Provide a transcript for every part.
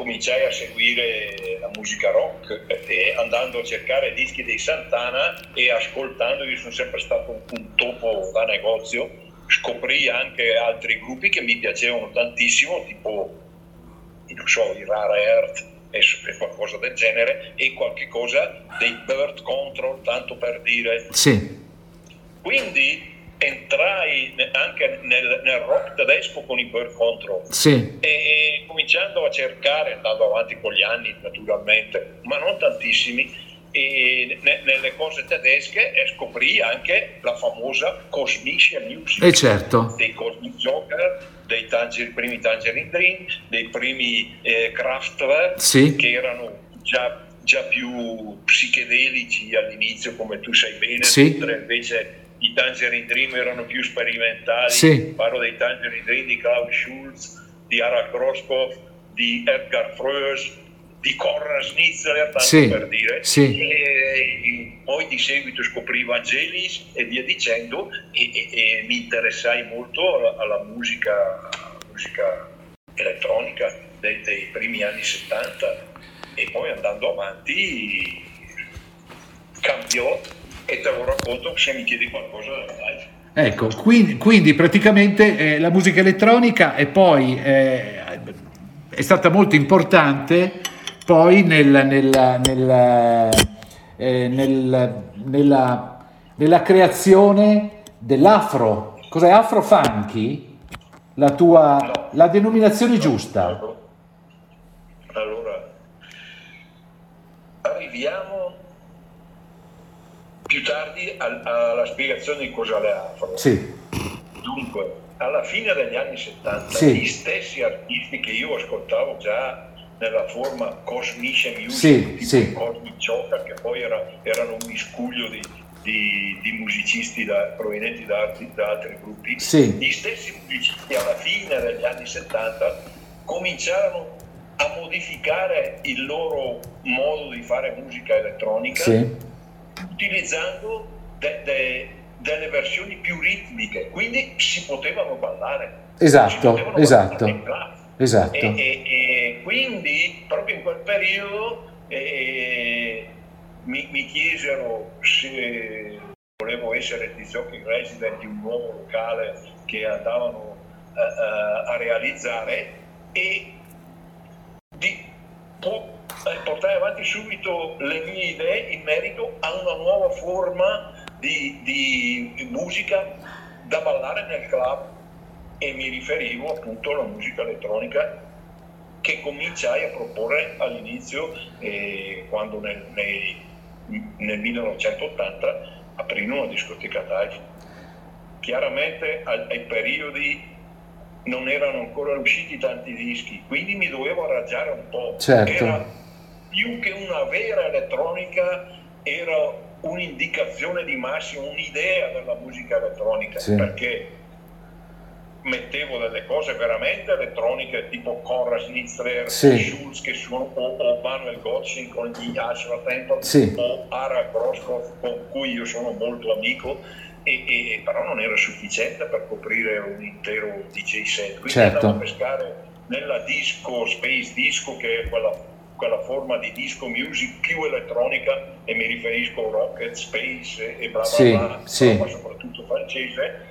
cominciai a seguire la musica rock e andando a cercare dischi dei Santana e ascoltando, io sono sempre stato un, un topo da negozio, scoprì anche altri gruppi che mi piacevano tantissimo, tipo, non so, i Rare Earth e qualcosa del genere, e qualche cosa dei Bird Control, tanto per dire. Sì. Quindi entrai anche nel, nel, rock tedesco con i Bird Control sì. e, e, cominciando a cercare, andando avanti con gli anni naturalmente, ma non tantissimi, ne, nelle cose tedesche e scoprì anche la famosa Cosmicia Music e certo. dei Cosmic Joker, dei tanger, primi Tangerine Dream, dei primi eh, Kraftwerk sì. che erano già, già, più psichedelici all'inizio come tu sai bene, sì. invece i Tangerine Dream erano più sperimentali, sì. parlo dei Tangerine Dream di Klaus Schulz, di Harald Groskopf, di Edgar Froes, di Conrad Schnitzler, tanto sì. per dire, sì. e, e, poi di seguito scoprì Vangelis e via dicendo e, e mi interessai molto alla, alla musica, musica, elettronica dei, dei primi anni 70 e poi andando avanti cambiò e te lo racconto se mi chiedi qualcosa dai. Ecco, quindi, quindi praticamente eh, la musica elettronica e poi eh, è stata molto importante poi nel, nel, nel, eh, nella, nella, creazione dell'afro. Cos'è afro funky? La tua no. la denominazione giusta? Allora, arriviamo più tardi alla spiegazione di cosa è afro. Sì. Dunque, alla fine degli anni 70, sì. gli stessi artisti che io ascoltavo già nella forma Cosmice Music, sì, sì. Cosmic Joker, che poi era, erano un miscuglio di, di, di musicisti da, provenienti da altri, da altri gruppi, sì. gli stessi musicisti alla fine degli anni 70 cominciarono a modificare il loro modo di fare musica elettronica sì. Utilizzando de, de, delle versioni più ritmiche, quindi si potevano ballare. Esatto, potevano esatto. Ballare esatto. E, e, e, quindi proprio in quel periodo eh, mi, mi, chiesero se volevo essere di jockey resident di un nuovo locale che andavano uh, a realizzare e di po- portare avanti subito le mie idee in merito a una nuova forma di, di musica da ballare nel club e mi riferivo appunto alla musica elettronica che cominciai a proporre all'inizio eh, quando nel, nel, nel, 1980 aprirono una discoteca live. Chiaramente ai, ai periodi non erano ancora usciti tanti dischi, quindi mi dovevo arrangiare un po'. Certo. Era più che una vera elettronica, era un'indicazione di massimo, un'idea della musica elettronica, sì. perché mettevo delle cose veramente elettroniche tipo Conrad Schnitzler, sì. Schulz che sono, o, o Manuel Gotzing con gli Ashra Temple sì. o Ara Groskopf con cui io sono molto amico e, e, però non era sufficiente per coprire un intero DJ set quindi certo. andavo a pescare nella disco, space disco che è quella, quella forma di disco music più elettronica e mi riferisco a rocket, space e bla bla sì, bla, sì. ma soprattutto francese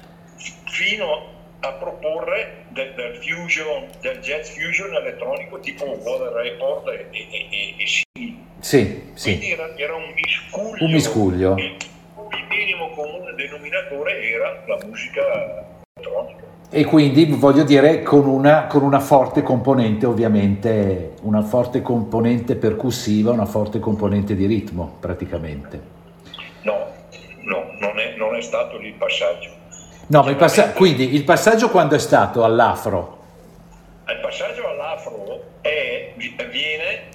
fino a proporre del, del, fusion, del jazz fusion elettronico tipo Water Report e, e, e, e. Sì, sì. Quindi era, era, un miscuglio. Un miscuglio. Il, minimo comune denominatore era la musica elettronica. E quindi voglio dire con una, con una forte componente ovviamente, una forte componente percussiva, una forte componente di ritmo praticamente. No, no, non è, non è stato lì il passaggio. No, ma il passa- quindi il passaggio quando è stato all'afro? Il passaggio all'afro è, avviene,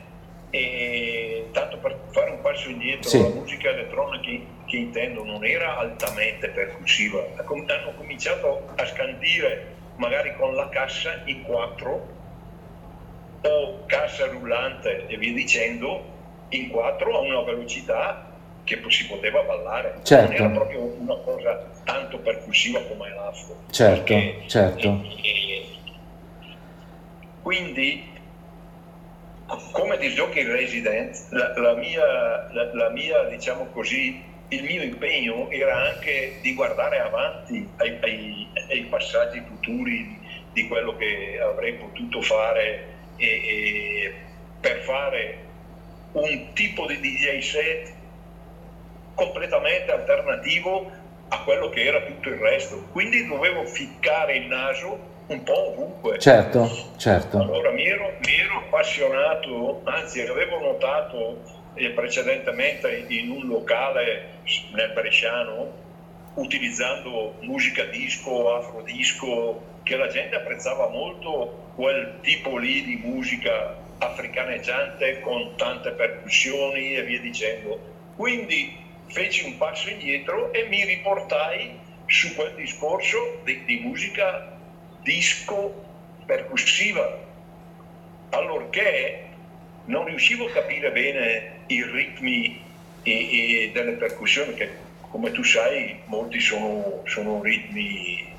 e, tanto per fare un passo indietro, Sì. la musica elettronica che, intendo non era altamente percussiva, hanno cominciato a scandire magari con la cassa in quattro o cassa rullante e via dicendo in quattro a una velocità che si poteva ballare. Certo. Non era proprio una cosa tanto percussiva come l'afro. Certo, Perché- certo. e- quindi come disjockey resident, la, la, mia, la, la mia, diciamo così, il mio impegno era anche di guardare avanti ai, ai, ai passaggi futuri di quello che avrei potuto fare e, e per fare un tipo di DJ set completamente alternativo a quello che era tutto il resto. Quindi dovevo ficcare il naso un po' ovunque. Certo, certo. Allora mi ero, mi ero appassionato, anzi avevo notato precedentemente in un locale nel Bresciano, utilizzando musica disco, afrodisco, che la gente apprezzava molto quel tipo lì di musica africaneggiante con tante percussioni e via dicendo. Quindi feci un passo indietro e mi riportai su quel discorso di, di musica disco percussiva, allorché non riuscivo a capire bene i ritmi e, e delle percussioni che come tu sai molti sono, sono ritmi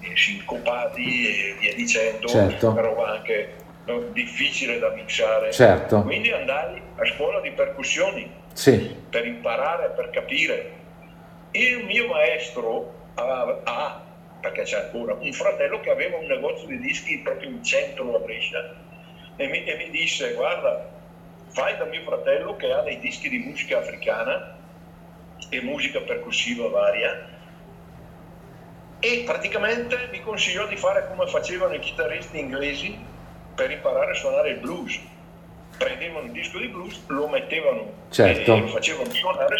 eh, sincopati e via dicendo, certo. però anche no, difficile da mixare. Certo. Quindi andai a scuola di percussioni sì. per imparare, per capire. Il mio maestro ha, ha perché c'è ancora, un fratello che aveva un negozio di dischi proprio in centro a Brescia e mi, e mi disse guarda fai da mio fratello che ha dei dischi di musica africana e musica percussiva varia e praticamente mi consigliò di fare come facevano i chitarristi inglesi per imparare a suonare il blues prendevano un disco di blues, lo mettevano certo. e lo facevano suonare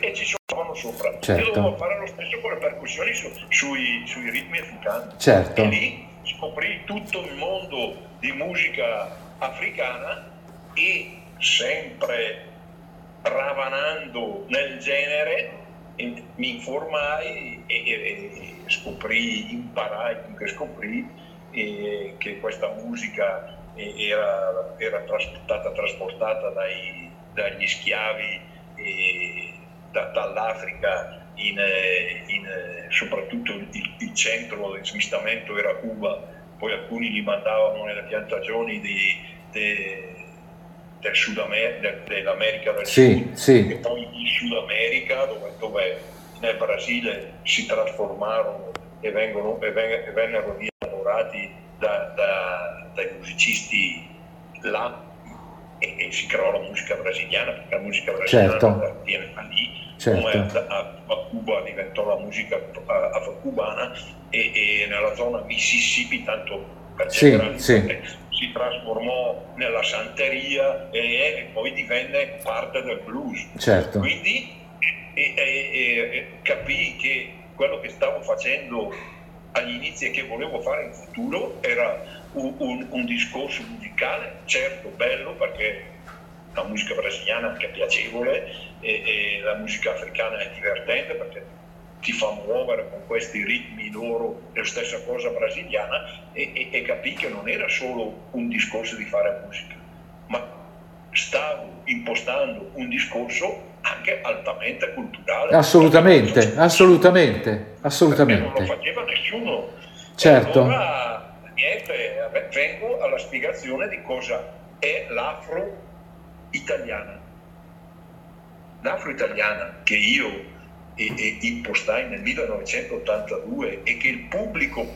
e ci suonavano sopra. Certo. E dovevo fare lo stesso con le percussioni su, sui, sui, ritmi africani. Certo. E lì scoprì tutto il mondo di musica africana e sempre ravanando nel genere mi informai e, e, e scoprì, imparai più che scoprì eh, che questa musica era, era stata trasportata dai, dagli schiavi da, dall'Africa in, in, soprattutto il, il, centro del smistamento era Cuba, poi alcuni li mandavano nelle piantagioni di, de, del Sud Amer- dell'America del sì, Sud sì. e poi in Sud America dove, dove, nel Brasile si trasformarono e, vengono, e, vennero lavorati da, da, dai musicisti là e, e, si creò la musica brasiliana, perché la musica brasiliana certo. viene da lì, certo. come a, a, Cuba diventò la musica afro-cubana e, e, nella zona Mississippi, tanto sì, sì. si trasformò nella santeria e, e, poi divenne parte del blues. Certo. Quindi capì che quello che stavo facendo agli inizi e che volevo fare in futuro era un, un, un discorso musicale, certo bello perché la musica brasiliana è anche piacevole e, e, la musica africana è divertente perché ti fa muovere con questi ritmi loro, la stessa cosa brasiliana e, e, e capì che non era solo un discorso di fare musica, ma stavo impostando un discorso anche altamente culturale. Assolutamente, assolutamente, assolutamente. non lo faceva nessuno. Certo. allora, niente, vengo alla spiegazione di cosa è l'afro-italiana. L'afro-italiana che io e, e impostai nel 1982 e che il pubblico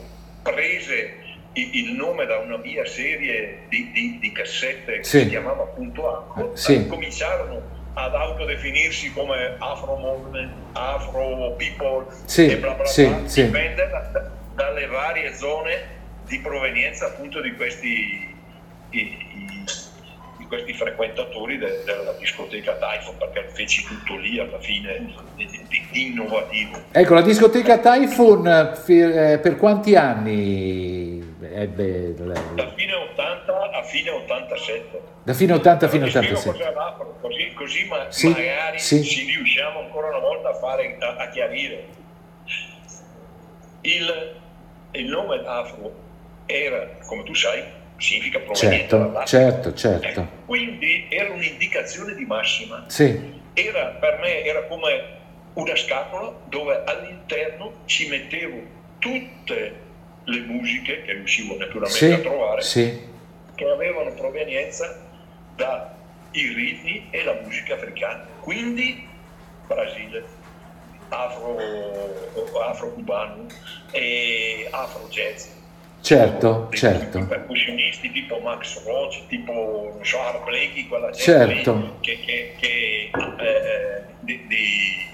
prese il nome da una mia serie di, di, di cassette sì. che si chiamava appunto Afro, sì. cominciarono ad autodefinirsi come Afro Movement, Afro People sì, e bla bla sì, bla, sì. dipende da, dalle varie zone di provenienza appunto di questi, i, questi frequentatori de, della discoteca Typhoon perché feci tutto lì alla fine innovativo. Ecco, la discoteca Typhoon eh, per quanti anni ebbe? Da fine 80 a fine 87. Da fine 80 a fine 87. Così, così ma, sì, magari sì. ci riusciamo ancora una volta a, fare, a, a chiarire. Il, il nome afro era, come tu sai, significa proveniente certo, certo, certo. Eh, quindi era un'indicazione di massima. Sì. Era, per me era come una scatola dove all'interno ci mettevo tutte le musiche che riuscivo naturalmente sì, a trovare, sì. che avevano provenienza dai ritmi e la musica africana. Quindi Brasile, afro, afro-cubano e afro-jazz. Certo, dei certo. percussionisti tipo Max Roach, tipo non so, Blakey, quella gente certo. che, che, che eh, di, di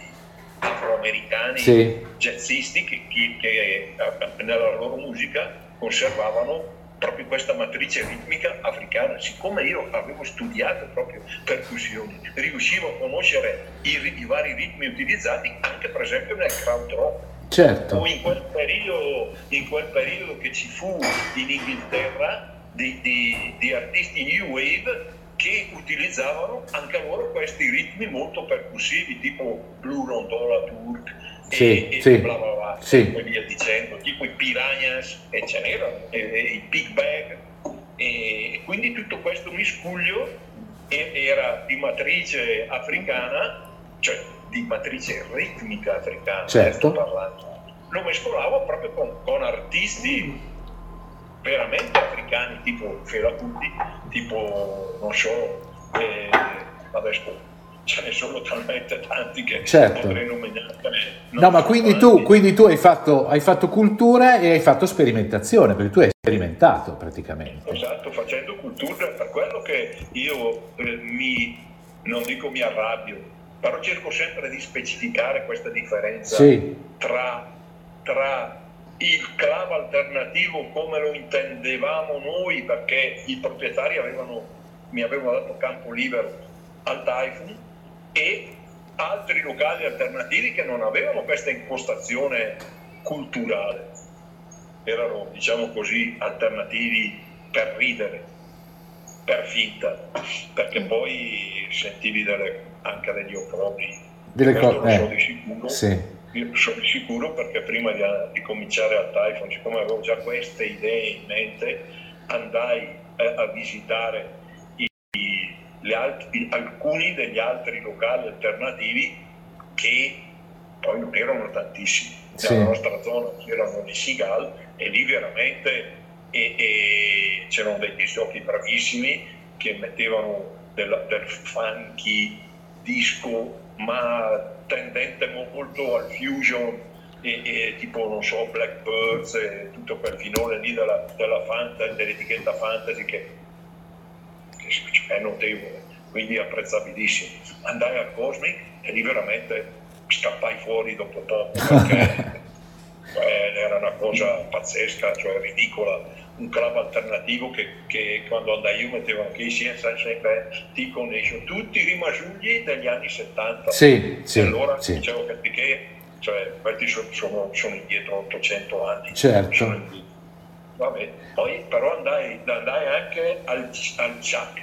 afroamericani sì. jazzisti che, che, che eh, nella loro musica conservavano proprio questa matrice ritmica africana. Siccome io avevo studiato proprio percussioni, riuscivo a conoscere i, i vari ritmi utilizzati anche per esempio nel crowd rock. Certo. O in quel periodo, in quel periodo che ci fu in Inghilterra di, di, di artisti new wave che utilizzavano anche loro questi ritmi molto percussivi, tipo Blue Rondola Turk sì, e, sì, e bla bla bla, sì. e via dicendo, tipo i Piranhas, e ce n'erano, e, e, i Big Bag, e quindi tutto questo miscuglio era di matrice africana, cioè di matrice ritmica africana, certo. parlando. Lo mescolavo proprio con, con artisti veramente africani, tipo Fela Kuti, tipo, non so, eh, adesso ce ne sono talmente tanti che certo. potrei nominartene. No, ma quindi tu, quindi tu, hai, fatto, hai fatto cultura e hai fatto sperimentazione, perché tu hai sperimentato praticamente. Esatto, facendo cultura, per quello che io eh, mi, non dico mi arrabbio, però cerco sempre di specificare questa differenza sì. tra, tra il club alternativo come lo intendevamo noi, perché i proprietari avevano, mi avevano dato campo libero al Typhoon e altri locali alternativi che non avevano questa impostazione culturale, erano diciamo così alternativi per ridere, per finta, perché poi sentivi delle, anche degli opprobi, delle cose, eh, so di sicuro. Sì. Io sono di sicuro perché prima di, di, cominciare al Typhoon, siccome avevo già queste idee in mente, andai eh, a visitare i, i, altri, alcuni degli altri locali alternativi che poi non erano tantissimi. Sì. Nella nostra zona c'erano di Sigal e lì veramente e, e c'erano dei disgiochi bravissimi che mettevano del, del funky disco ma tendente molto al fusion e, e, tipo non so Blackbirds e tutto quel finone lì della, della fantasy, dell'etichetta fantasy che, che, è notevole quindi apprezzabilissimo. Andai al Cosmic e lì veramente scappai fuori dopo poco perché eh, era una cosa pazzesca cioè ridicola un club alternativo che, che quando andai io mettevano Casey and Sunshine Band, T-Connection, tutti i rimasugli degli anni 70. Sì, sì, e allora sì. dicevo che, che cioè, questi sono, sono, sono, indietro 800 anni. Certo. Vabbè. Poi però andai, andai anche al, al CHAC,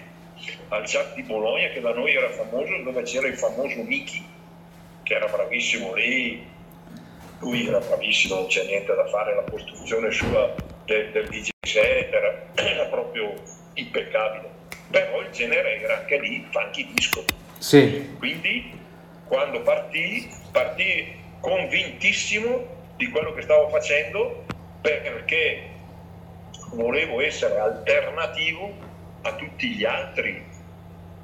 al CHAC di Bologna che da noi era famoso, dove c'era il famoso Miki, che era bravissimo lì, lui era bravissimo, non c'è niente da fare, la costruzione sua del, del DJ set era, era, proprio impeccabile. Però il genere era anche lì funky disco. Sì. Quindi quando partì, partì convintissimo di quello che stavo facendo perché volevo essere alternativo a tutti gli altri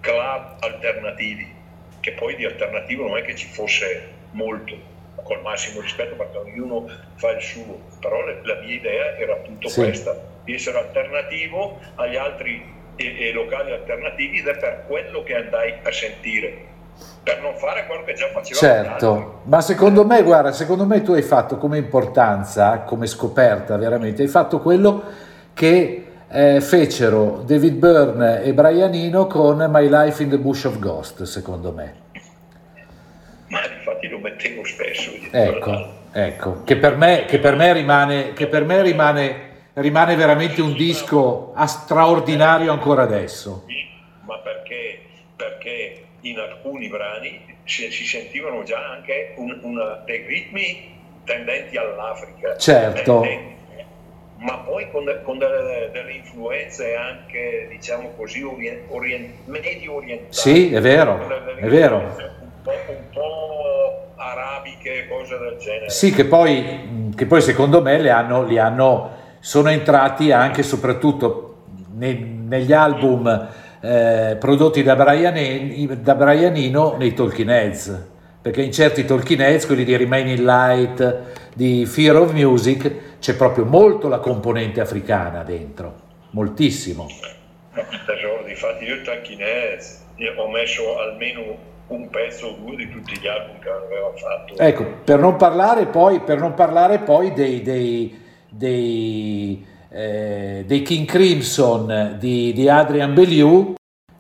club alternativi, che poi di alternativo non è che ci fosse molto col massimo rispetto perché ognuno fa il suo, però la mia idea era appunto Sì. questa, di essere alternativo agli altri e, e locali alternativi ed è per quello che andai a sentire, per non fare quello che già altri. Certo, ma secondo me, guarda, secondo me tu hai fatto come importanza, come scoperta veramente, hai fatto quello che eh, fecero David Byrne e Brian Eno con My Life in the Bush of Ghost, secondo me. Infatti lo mettevo spesso. Ecco, ecco, che per me, che per me rimane, che per me rimane, rimane veramente un disco straordinario ancora adesso. Sì, ma perché, perché in alcuni brani si, si sentivano già anche un- una- dei ritmi tendenti all'Africa. Certo. Tendenti, ma poi con, de- con delle, delle influenze anche, diciamo così, orien- orien- medio orientali. Sì, è vero, è vero. Un po', arabiche, cose del genere. Sì, che poi, che poi secondo me li hanno, li hanno- sono entrati anche e soprattutto ne- negli album eh, prodotti da Brian, da Brian Eno nei Talking Heads, perché in certi Talking Heads, quelli di Remaining Light, di Fear of Music, c'è proprio molto la componente africana dentro, moltissimo. Tesoro, difatti io Talking Heads ho messo almeno un pezzo o due di tutti gli album che aveva fatto. Ecco, per non parlare poi, per non parlare poi dei, dei, dei, eh, dei King Crimson di, di Adrian Bellew,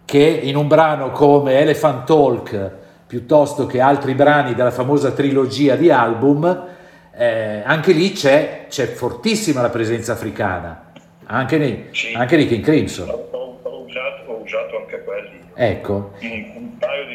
che in un brano come Elephant Talk, piuttosto che altri brani della famosa trilogia di album, eh, anche lì c'è, c'è, fortissima la presenza africana, anche nei, sì. anche nei King Crimson. Ho, ho, usato, ho usato anche quelli. Ecco. Un,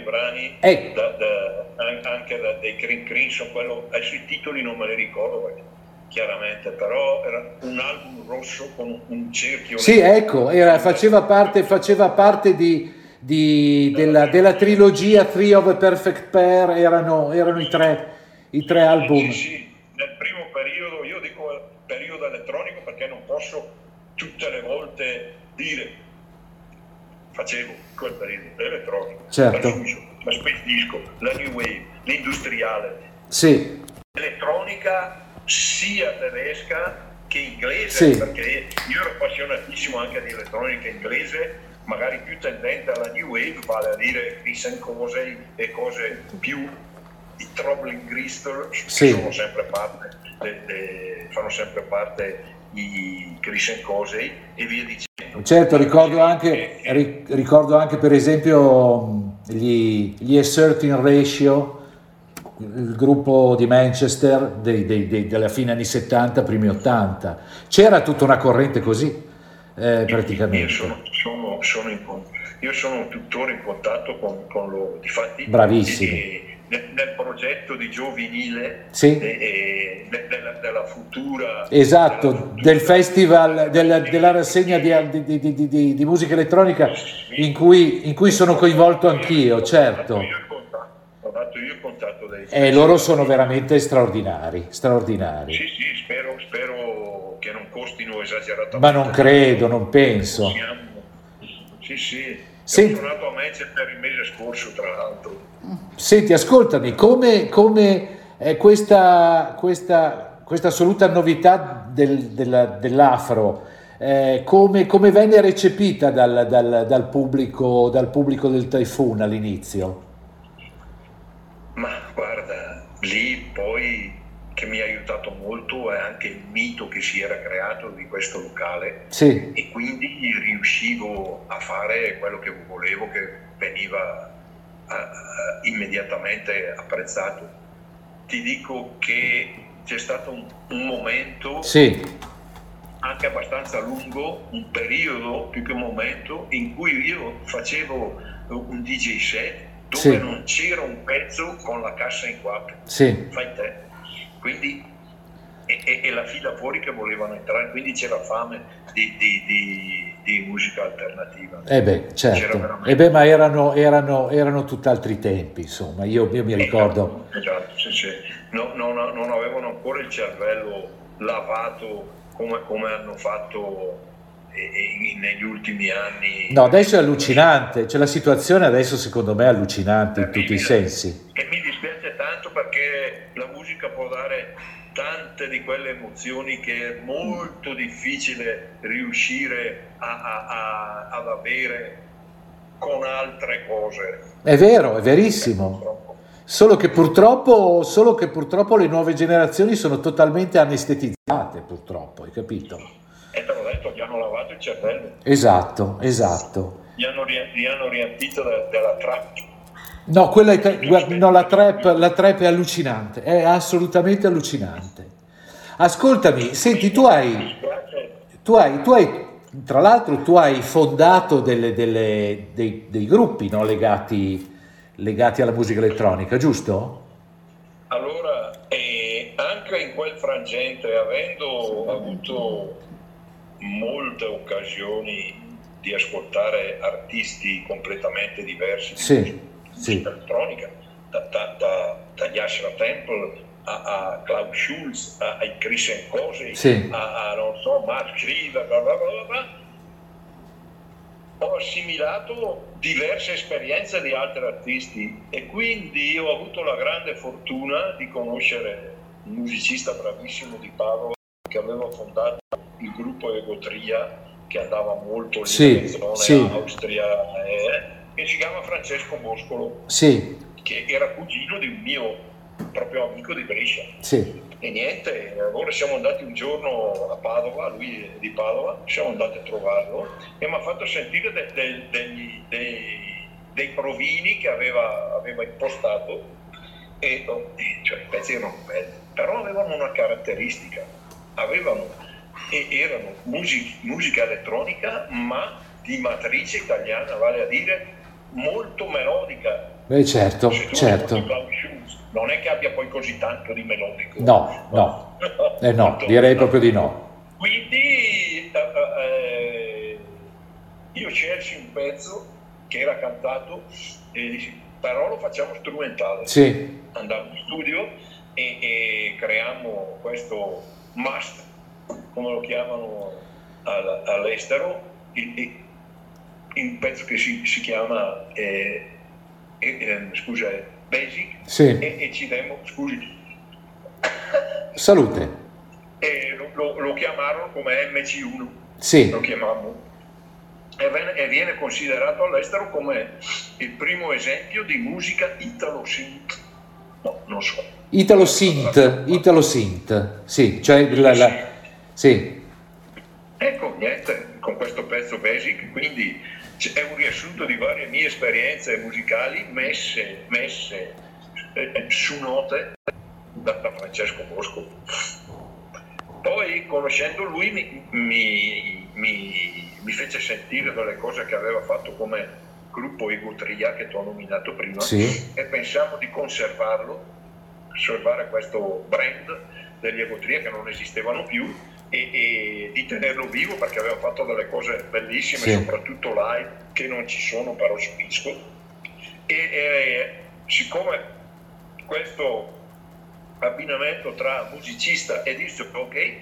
di brani ecco. da, da, anche da, dei King Crimson, quello, adesso i titoli non me li ricordo chiaramente, però era un album rosso con un cerchio. Sì, ecco, era, faceva parte, faceva parte di, di, della, della, trilogia Three of a Perfect Pair, erano, erano i, tre, i, tre, album. Sì, sì, nel primo periodo, io dico periodo elettronico perché non posso tutte le volte dire facevo quel periodo elettronico, certo. la fusion, la space disco, la new wave, l'industriale. Sì. Elettronica sia tedesca che inglese, sì. perché io ero appassionatissimo anche di elettronica inglese, magari più tendente alla new wave, vale a dire Chris Cosey e cose più i Troubling Crystal, sì. sono sempre parte, de, de, fanno sempre parte i Chris Cosey e via dicendo. Certo, ricordo anche, ricordo anche per esempio gli, gli Asserting Ratio, il gruppo di Manchester dei, dei, dei, della fine anni 70, primi 80. C'era tutta una corrente così, eh, praticamente. Io sono, sono, sono, in, io sono tuttora in contatto con, con loro, difatti Bravissimi. E, nel, nel, progetto di Giovinile sì. e, e, della, della, futura esatto della futura, del festival della, della rassegna di, di, di, di, musica elettronica in cui, in cui sono coinvolto anch'io certo fatto io il contatto dei E loro sono veramente straordinari, straordinari. Sì, sì, spero, spero che non costino esageratamente. Ma non credo, non penso. Siamo... Sì, sì. Senti... Sono tornato a Manchester il mese scorso, tra l'altro. Senti, ascoltami, come, come è questa, questa, questa assoluta novità del, della, dell'afro, eh, come, come, venne recepita dal, dal, dal, pubblico, dal pubblico del Typhoon all'inizio? Ma guarda, lì poi che mi ha aiutato molto è anche il mito che si era creato di questo locale sì. e quindi riuscivo a fare quello che volevo che veniva uh, immediatamente apprezzato. Ti dico che c'è stato un, un momento sì. anche abbastanza lungo, un periodo più che un momento in cui io facevo un DJ set dove sì. non c'era un pezzo con la cassa in quattro. Sì. Fai te. Quindi, e, e, e, la fila fuori che volevano entrare, quindi c'era fame di, di, di, di musica alternativa. Eh beh, certo. Eh beh, ma erano, erano, erano tutt'altri tempi, insomma, io, io mi ricordo. Esatto, esatto sì, sì. No, non, non avevano ancora il cervello lavato come, come hanno fatto negli ultimi anni. No, adesso è allucinante, cioè la situazione adesso secondo me è allucinante in tutti i sensi. E mi dispiace tanto perché la musica può dare tante di quelle emozioni che è molto difficile riuscire a, a, a, ad avere con altre cose. È vero, è verissimo. Solo che, purtroppo, solo che purtroppo le nuove generazioni sono totalmente anestetizzate, purtroppo, hai capito? E te l'ho detto, gli hanno lavato il cervello. Esatto, esatto. Gli hanno, gli hanno riempito de, della trap. No, quella è, guarda, no la, trap, la trap è allucinante, è assolutamente allucinante. Ascoltami, senti, tu hai, tu hai, tu hai tra l'altro tu hai fondato delle, delle, dei, dei, gruppi no, legati, legati, alla musica elettronica, giusto? Allora, eh, anche in quel frangente, avendo avuto molte occasioni di ascoltare artisti completamente diversi sì, sì. elettronica, da, da, da, da Yashra Temple a, a Klaus Schulz, a, a Christian Cosi, sì. a, a, non so, Mark Schriver, bla bla bla bla. ho assimilato diverse esperienze di altri artisti e quindi ho avuto la grande fortuna di conoscere un musicista bravissimo di Padova che aveva fondato il gruppo Egotria che andava molto lì Sì, in zone sì. Austria eh, che si chiama Francesco Boscolo Sì, che era cugino di un mio proprio amico di Brescia. Sì, e niente, allora siamo andati un giorno a Padova, lui è di Padova, siamo andati a trovarlo e mi ha fatto sentire de- de- degli- dei, dei provini che aveva, aveva impostato e cioè, i pezzi erano belli, però avevano una caratteristica, avevano, e erano music- musica elettronica ma di matrice italiana, vale a dire molto melodica. beh certo, certo. Shoes, non è che abbia poi così tanto di melodico. No, no, eh no, direi proprio di no. Quindi eh, eh, io scelsi un pezzo che era cantato e però lo facciamo strumentale. Sì, Andammo in studio e, e creammo questo must, come lo chiamano al- all'estero, il, il- il pezzo che si, si chiama, eh, eh, eh, scusa, eh, Basic, sì, e, e ci demmo, scusi, salute. e lo, lo- lo chiamarono come MC1, Sì, lo chiamammo, e viene, e viene considerato all'estero come il primo esempio di musica italo-synth. No, non so. Italo Synth, Italo Synth, sì, cioè la, la- sì, Ecco, niente, con questo pezzo basic, quindi c- è un riassunto di varie mie esperienze musicali messe, messe eh, su note da, da Francesco Bosco. Poi conoscendo lui mi, mi- mi- mi fece sentire delle cose che aveva fatto come gruppo Egotria che ti ho nominato prima sì, e pensiamo di conservarlo, conservare questo brand degli Egotria che non esistevano più e, e di tenerlo vivo perché aveva fatto delle cose bellissime, Sì. soprattutto live, che non ci sono però su disco. E, e siccome questo abbinamento tra musicista e disco ok,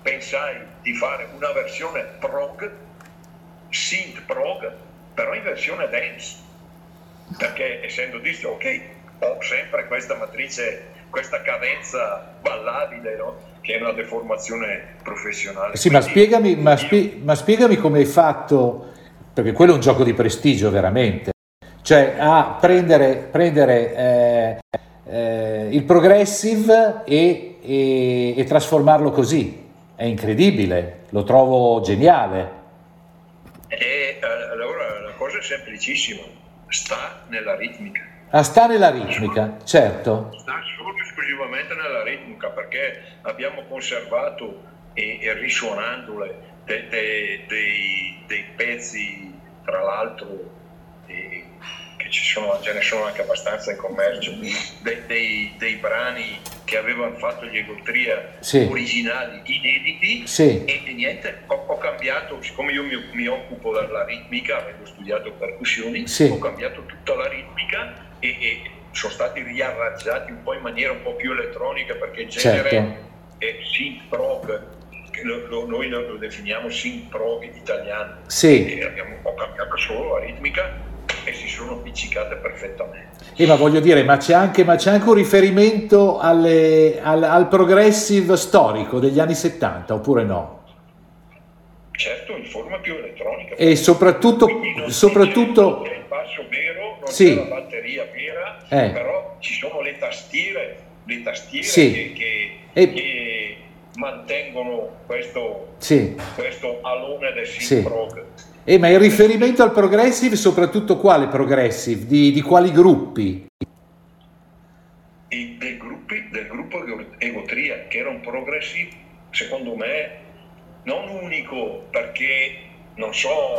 pensai di fare una versione prog, synth prog, però in versione dance perché essendo disco ok ho sempre questa matrice questa cadenza ballabile no? Che è una deformazione professionale. Sì, ma spiegami, ma, spie- ma spiegami come hai fatto, perché quello è un gioco di prestigio veramente, cioè a prendere, prendere eh, eh, il progressive e, e- e trasformarlo così, è incredibile, lo trovo geniale. e eh, allora la cosa è semplicissima sta nella ritmica Ah, sta nella ritmica, certo, sta solo esclusivamente nella ritmica perché abbiamo conservato e, e risuonandole de- de- dei, dei pezzi tra l'altro eh, che ci sono, ce ne sono anche abbastanza in commercio de- dei, dei brani che avevano fatto gli Egotria Sì. originali inediti sì, e, e niente, ho, ho cambiato, siccome io mi, mi occupo della ritmica, avendo studiato percussioni, Sì. ho cambiato tutta la ritmica e, e sono stati riarrangiati un po' in maniera un po' più elettronica perché il genere Certo. è synth prog, lo- noi lo, definiamo synth prog italiano. sì. E abbiamo, ho cambiato solo la ritmica e si sono appiccicate perfettamente. Eh, ma voglio dire, ma c'è anche, ma c'è anche un riferimento alle- al, al progressive storico degli anni 70, oppure no? Certo, in forma più elettronica. E soprattutto, soprattutto il basso vero, non Sì. c'è la batteria vera, Eh. però ci sono le tastiere, le tastiere Sì. che, che- E- che mantengono questo, sì. questo alone del synth Sì. prog. Eh, ma il riferimento al progressive, soprattutto quale progressive? Di, di quali gruppi? E dei gruppi, del gruppo Egotria, che era un progressive, secondo me, non unico, perché non so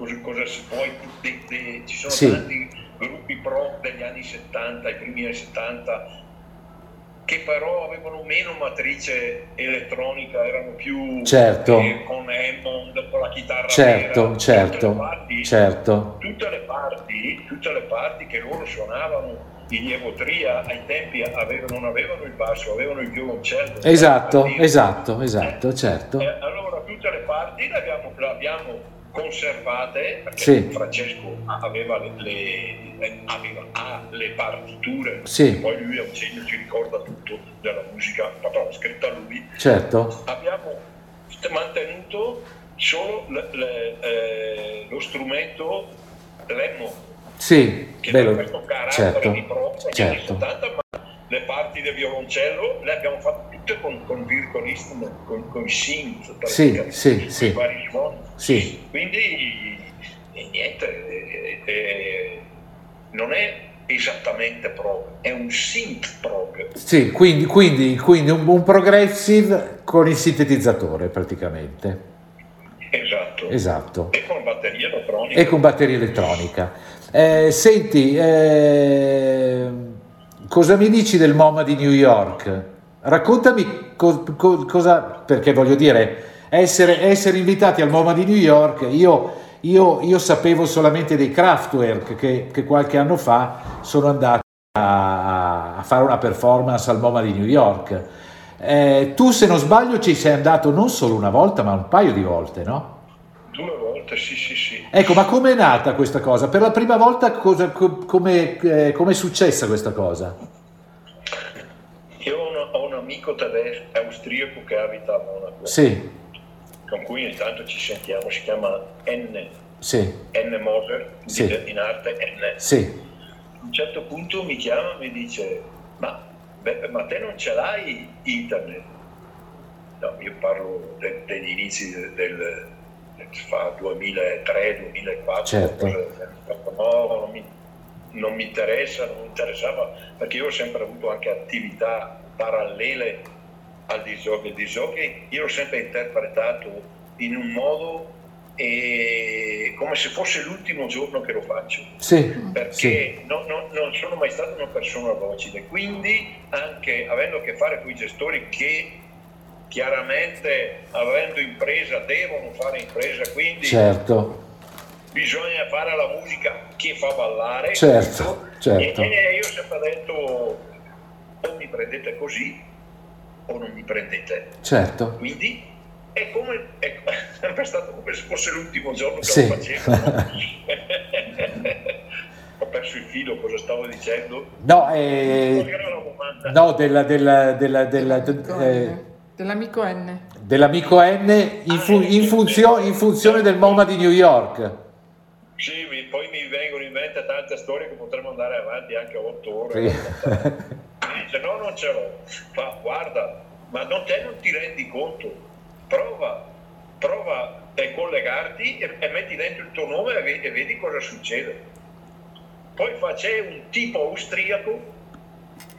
cosa, cosa può, de- de- ci sono Sì. tanti gruppi pro degli anni 70, i primi anni 70, che però avevano meno matrice elettronica, erano più Certo. eh, con Hammond, con la chitarra Certo, vera. certo, Tutte le parti- certo. tutte le parti, tutte le parti che loro suonavano in Egotria ai tempi avevano, non avevano il basso, avevano il violoncello. Esatto, Per dire. esatto, esatto, certo. Eh, allora tutte le parti le abbiamo, le abbiamo conservate, perché sì. Francesco aveva le, le, aveva, ha le partiture, sì. poi lui è un genio, ci ricorda tutto della musica, proprio l'ha scritta lui. Certo. Abbiamo mantenuto solo le, le, eh, lo strumento lemmo. Sì, che bello. questo carattere certo. di pro certo. 70, ma le parti del violoncello le abbiamo fatte tutte con, con instrument, con, con i synth, sì, sì, sì. vari suoni. Sì. Quindi niente, eh, non è esattamente prog, è un synth prog. Sì, quindi, quindi, quindi un, un, progressive con il sintetizzatore praticamente. Esatto. esatto. E con batteria elettronica. E con batteria elettronica. Eh, senti, eh, cosa mi dici del MoMA di New York? Raccontami co- co- cosa, perché voglio dire, essere, essere, invitati al MoMA di New York, io, io, io sapevo solamente dei Kraftwerk che, che, qualche anno fa sono andati a, a, fare una performance al MoMA di New York. Eh, tu se non sbaglio ci sei andato non solo una volta ma un paio di volte, no? Due volte, sì, sì, sì. Ecco, ma com'è nata questa cosa? Per la prima volta cosa, come eh, è successa questa cosa? Io ho, una, ho un amico tedesco, austriaco che abita a Monaco. Sì. Con cui ogni tanto ci sentiamo, si chiama N. Sì. N Moser, sì. in arte N. Sì. A un certo punto mi chiama e mi dice, ma, Beppe, ma te non ce l'hai internet? No, io parlo de, degli inizi del, del fa 2003-2004. Certo. No, non mi, non mi interessa, non mi interessava, perché io ho sempre avuto anche attività parallele al disc Il disc io l'ho sempre interpretato in un modo e come se fosse l'ultimo giorno che lo faccio. Sì, perché sì. Non, non, non, sono mai stato una persona docile, quindi anche avendo a che fare con i gestori che chiaramente avendo impresa devono fare impresa, quindi certo. bisogna fare la musica che fa ballare. Certo, certo. E, e io ho sempre detto o mi prendete così o non mi prendete. Certo. Quindi è come è sempre stato come se fosse l'ultimo giorno che sì. lo facevo. Ho perso il filo, cosa stavo dicendo? No, eh, no della, della, della, della eh, dell'amico N. Dell'amico N in, fu- in, funzio- in funzione del MoMA di New York. Sì, poi mi vengono in mente tante storie che potremmo andare avanti anche a otto ore. Sì. Dice no, non ce l'ho. Fa, guarda, ma non te non ti rendi conto. Prova, prova a collegarti e, e metti dentro il tuo nome e, ve- e vedi cosa succede. Poi fa, c'è un tipo austriaco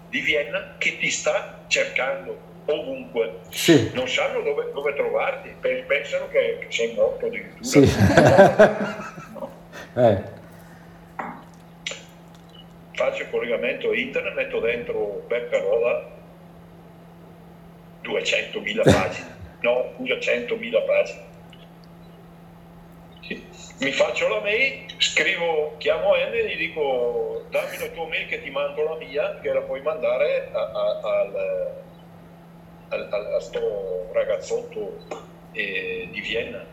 di Vienna che ti sta cercando ovunque. Sì. Non sanno dove, dove trovarti, pensano che, che sei morto addirittura. Sì. eh. Faccio il collegamento internet, metto dentro Beppe Roda 200.000 pagine, no, scusa, 100.000 pagine. Mi faccio la mail, scrivo, chiamo N e gli dico dammi la tua mail che ti mando la mia, che la puoi mandare a, a, al a, a, a sto ragazzotto eh, di Vienna.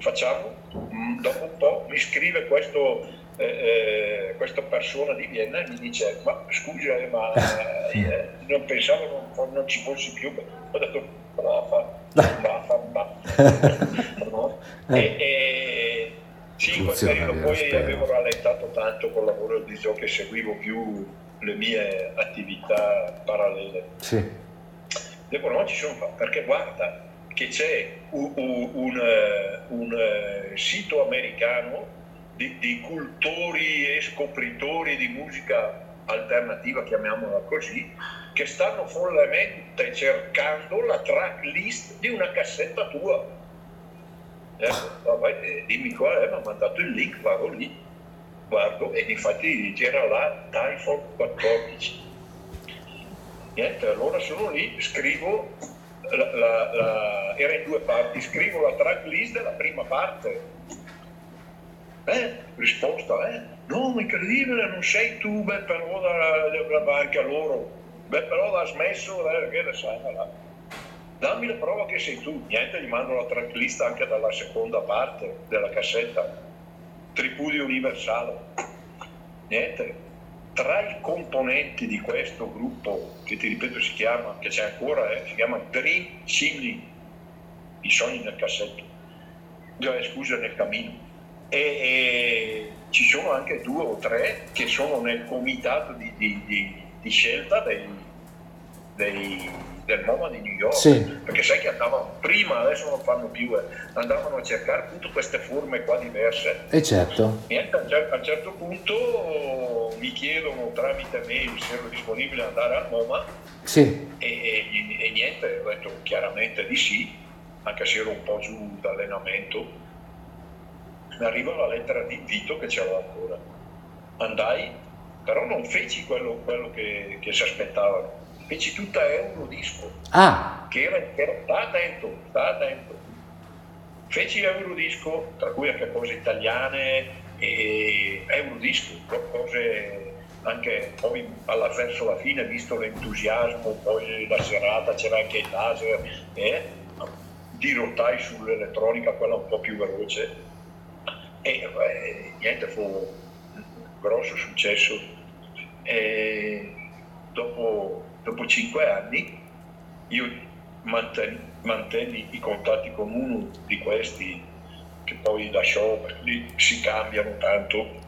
Facciamo, mm, dopo un po' mi scrive questo, eh, eh, questa persona di Vienna mi dice ma scusa eh, ma eh, non pensavo non, non, ci fossi più. Ho detto brava, brava, brava. e, e, sì, periodo poi avevo rallentato tanto col lavoro di gioco che seguivo più le mie attività parallele. Sì dopo non ci sono perché guarda che c'è un, un, un, eh, un eh, sito americano di, di, cultori e scopritori di musica alternativa, chiamiamola così, che stanno follemente cercando la tracklist di una cassetta tua. Eh, vabbè, eh, dimmi qual è, mi ha mandato il link, vado lì, guardo e infatti c'era là Typhoon 14 Niente, allora sono lì, scrivo, la, la, la, era in due parti, scrivo la tracklist della prima parte. Eh, risposta, eh, no, ma incredibile, non sei tu, beh, però anche a loro, beh, però ha smesso, eh, che ne sai, là. dammi la prova che sei tu. Niente, gli mando la tracklist anche dalla seconda parte della cassetta. Tripudio universale. Niente. Tra i componenti di questo gruppo, che ti ripeto si chiama, che c'è ancora, eh, si chiama Dream Chimney, i sogni nel cassetto, cioè, scusa nel camino. E, e, ci sono anche due o tre che sono nel comitato di, di, di, di scelta dei, dei del MoMA di New York, sì. perché sai che andavano prima, adesso non fanno più, eh, andavano a cercare appunto queste forme qua diverse. E certo. Niente, a un certo punto mi chiedono tramite mail se ero disponibile ad andare al MoMA sì. e, e, e, niente, ho detto chiaramente di sì, anche se ero un po' giù d'allenamento. Mi arriva la lettera di invito che c'era ancora. Andai, però non feci quello, quello che, che si aspettavano feci tutta Eurodisco. Ah. Che era, era, sta attento, sta attento. Feci Eurodisco, tra cui anche cose italiane e Eurodisco, cose anche poi alla, verso la fine, visto l'entusiasmo, poi la serata c'era anche il laser, eh, dirottai sull'elettronica, quella un po' più veloce. E eh, niente, fu un grosso successo. E dopo dopo cinque anni io mantenni, mantenni i contatti con uno di questi che poi lasciò perché si cambiano tanto.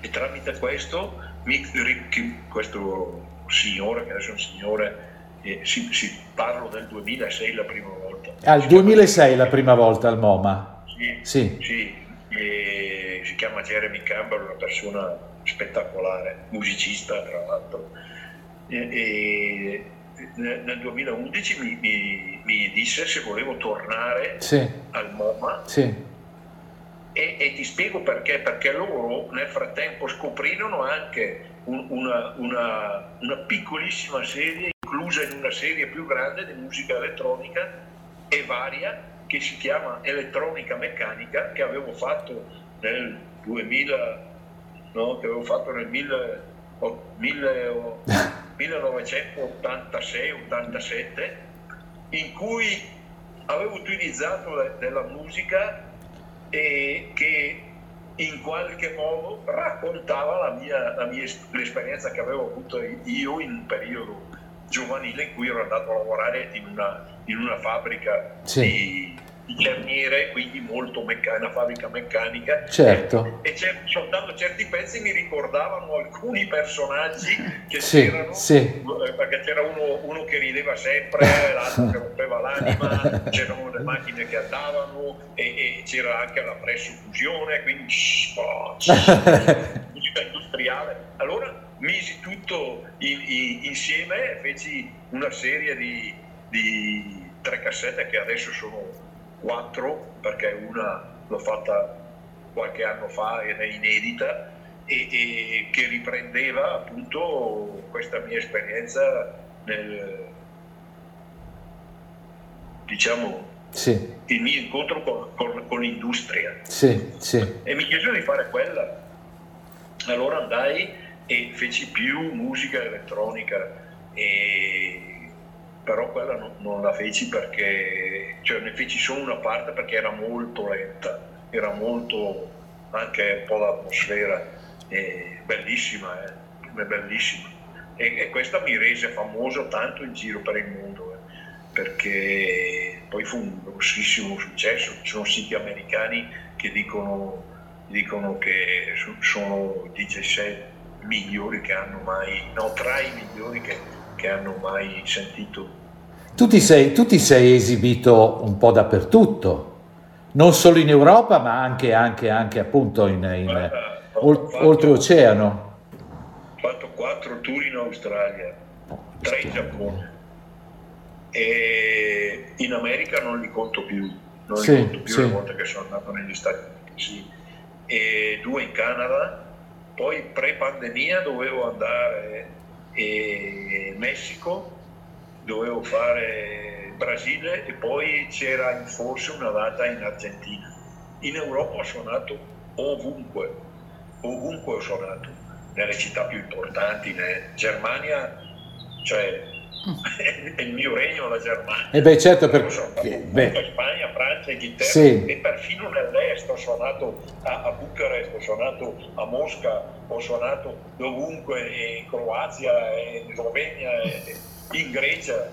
E tramite questo questo signore che adesso è un signore eh, si, si, parlo del 2006 la prima volta. Al 2006 la prima volta al MoMA sì, sì. sì si chiama Jeremy Campbell una persona spettacolare musicista tra l'altro e, nel 2011 mi, mi, mi, disse se volevo tornare sì. al MoMA sì. e, e, ti spiego perché, perché loro nel frattempo scoprirono anche un, una, una, una, piccolissima serie inclusa in una serie più grande di musica elettronica e varia che si chiama Elettronica Meccanica che avevo fatto nel 2000 no, che avevo fatto nel 1000, 1000 1986-87 in cui avevo utilizzato della musica e che in qualche modo raccontava la mia, la mia, l'esperienza che avevo avuto io in un periodo giovanile in cui ero andato a lavorare in una, in una fabbrica sì. di, cerniere, quindi molto meccanica, una fabbrica meccanica. Certo. E, e soltanto certi pezzi mi ricordavano alcuni personaggi che sì, c'erano, sì. Eh, perché c'era uno, uno, che rideva sempre, l'altro che rompeva l'anima, c'erano le macchine che andavano e, e c'era anche la pressofusione, quindi oh, musica industriale. Allora misi tutto in, in, insieme e feci una serie di, di tre cassette che adesso sono quattro, perché una l'ho fatta qualche anno fa ed è inedita, e, e che riprendeva appunto questa mia esperienza nel, diciamo, sì. il mio incontro con, con, con l'industria. Sì, sì. E mi chiesero di fare quella. Allora andai e feci più musica elettronica e però quella non, non, la feci perché, cioè ne feci solo una parte perché era molto lenta, era molto anche un po' l'atmosfera, eh, bellissima, eh, bellissima. E, e, questa mi rese famoso tanto in giro per il mondo, eh, perché poi fu un grossissimo successo, ci sono siti americani che dicono, dicono che sono i DJ set migliori che hanno mai, no, tra i migliori che, che hanno mai sentito. Tu ti, sei, tu ti sei esibito un po' dappertutto, non solo in Europa, ma anche, anche, anche appunto in, in oltreoceano. Ho fatto quattro tour in Australia, tre in Giappone e in America non li conto più, non sì, li conto più sì. le volte che sono andato negli Stati Uniti, sì. e due in Canada, poi pre-pandemia dovevo andare in Messico dovevo fare Brasile e poi c'era forse una data in Argentina. In Europa ho suonato ovunque, ovunque ho suonato, nelle città più importanti, in Germania, cioè è il mio regno la Germania. E eh beh, certo, perché... Beh. Spagna, Francia, Inghilterra sì. e perfino nell'est ho suonato a, a, Bucarest, ho suonato a Mosca, ho suonato dovunque, in Croazia, in Slovenia, in igreja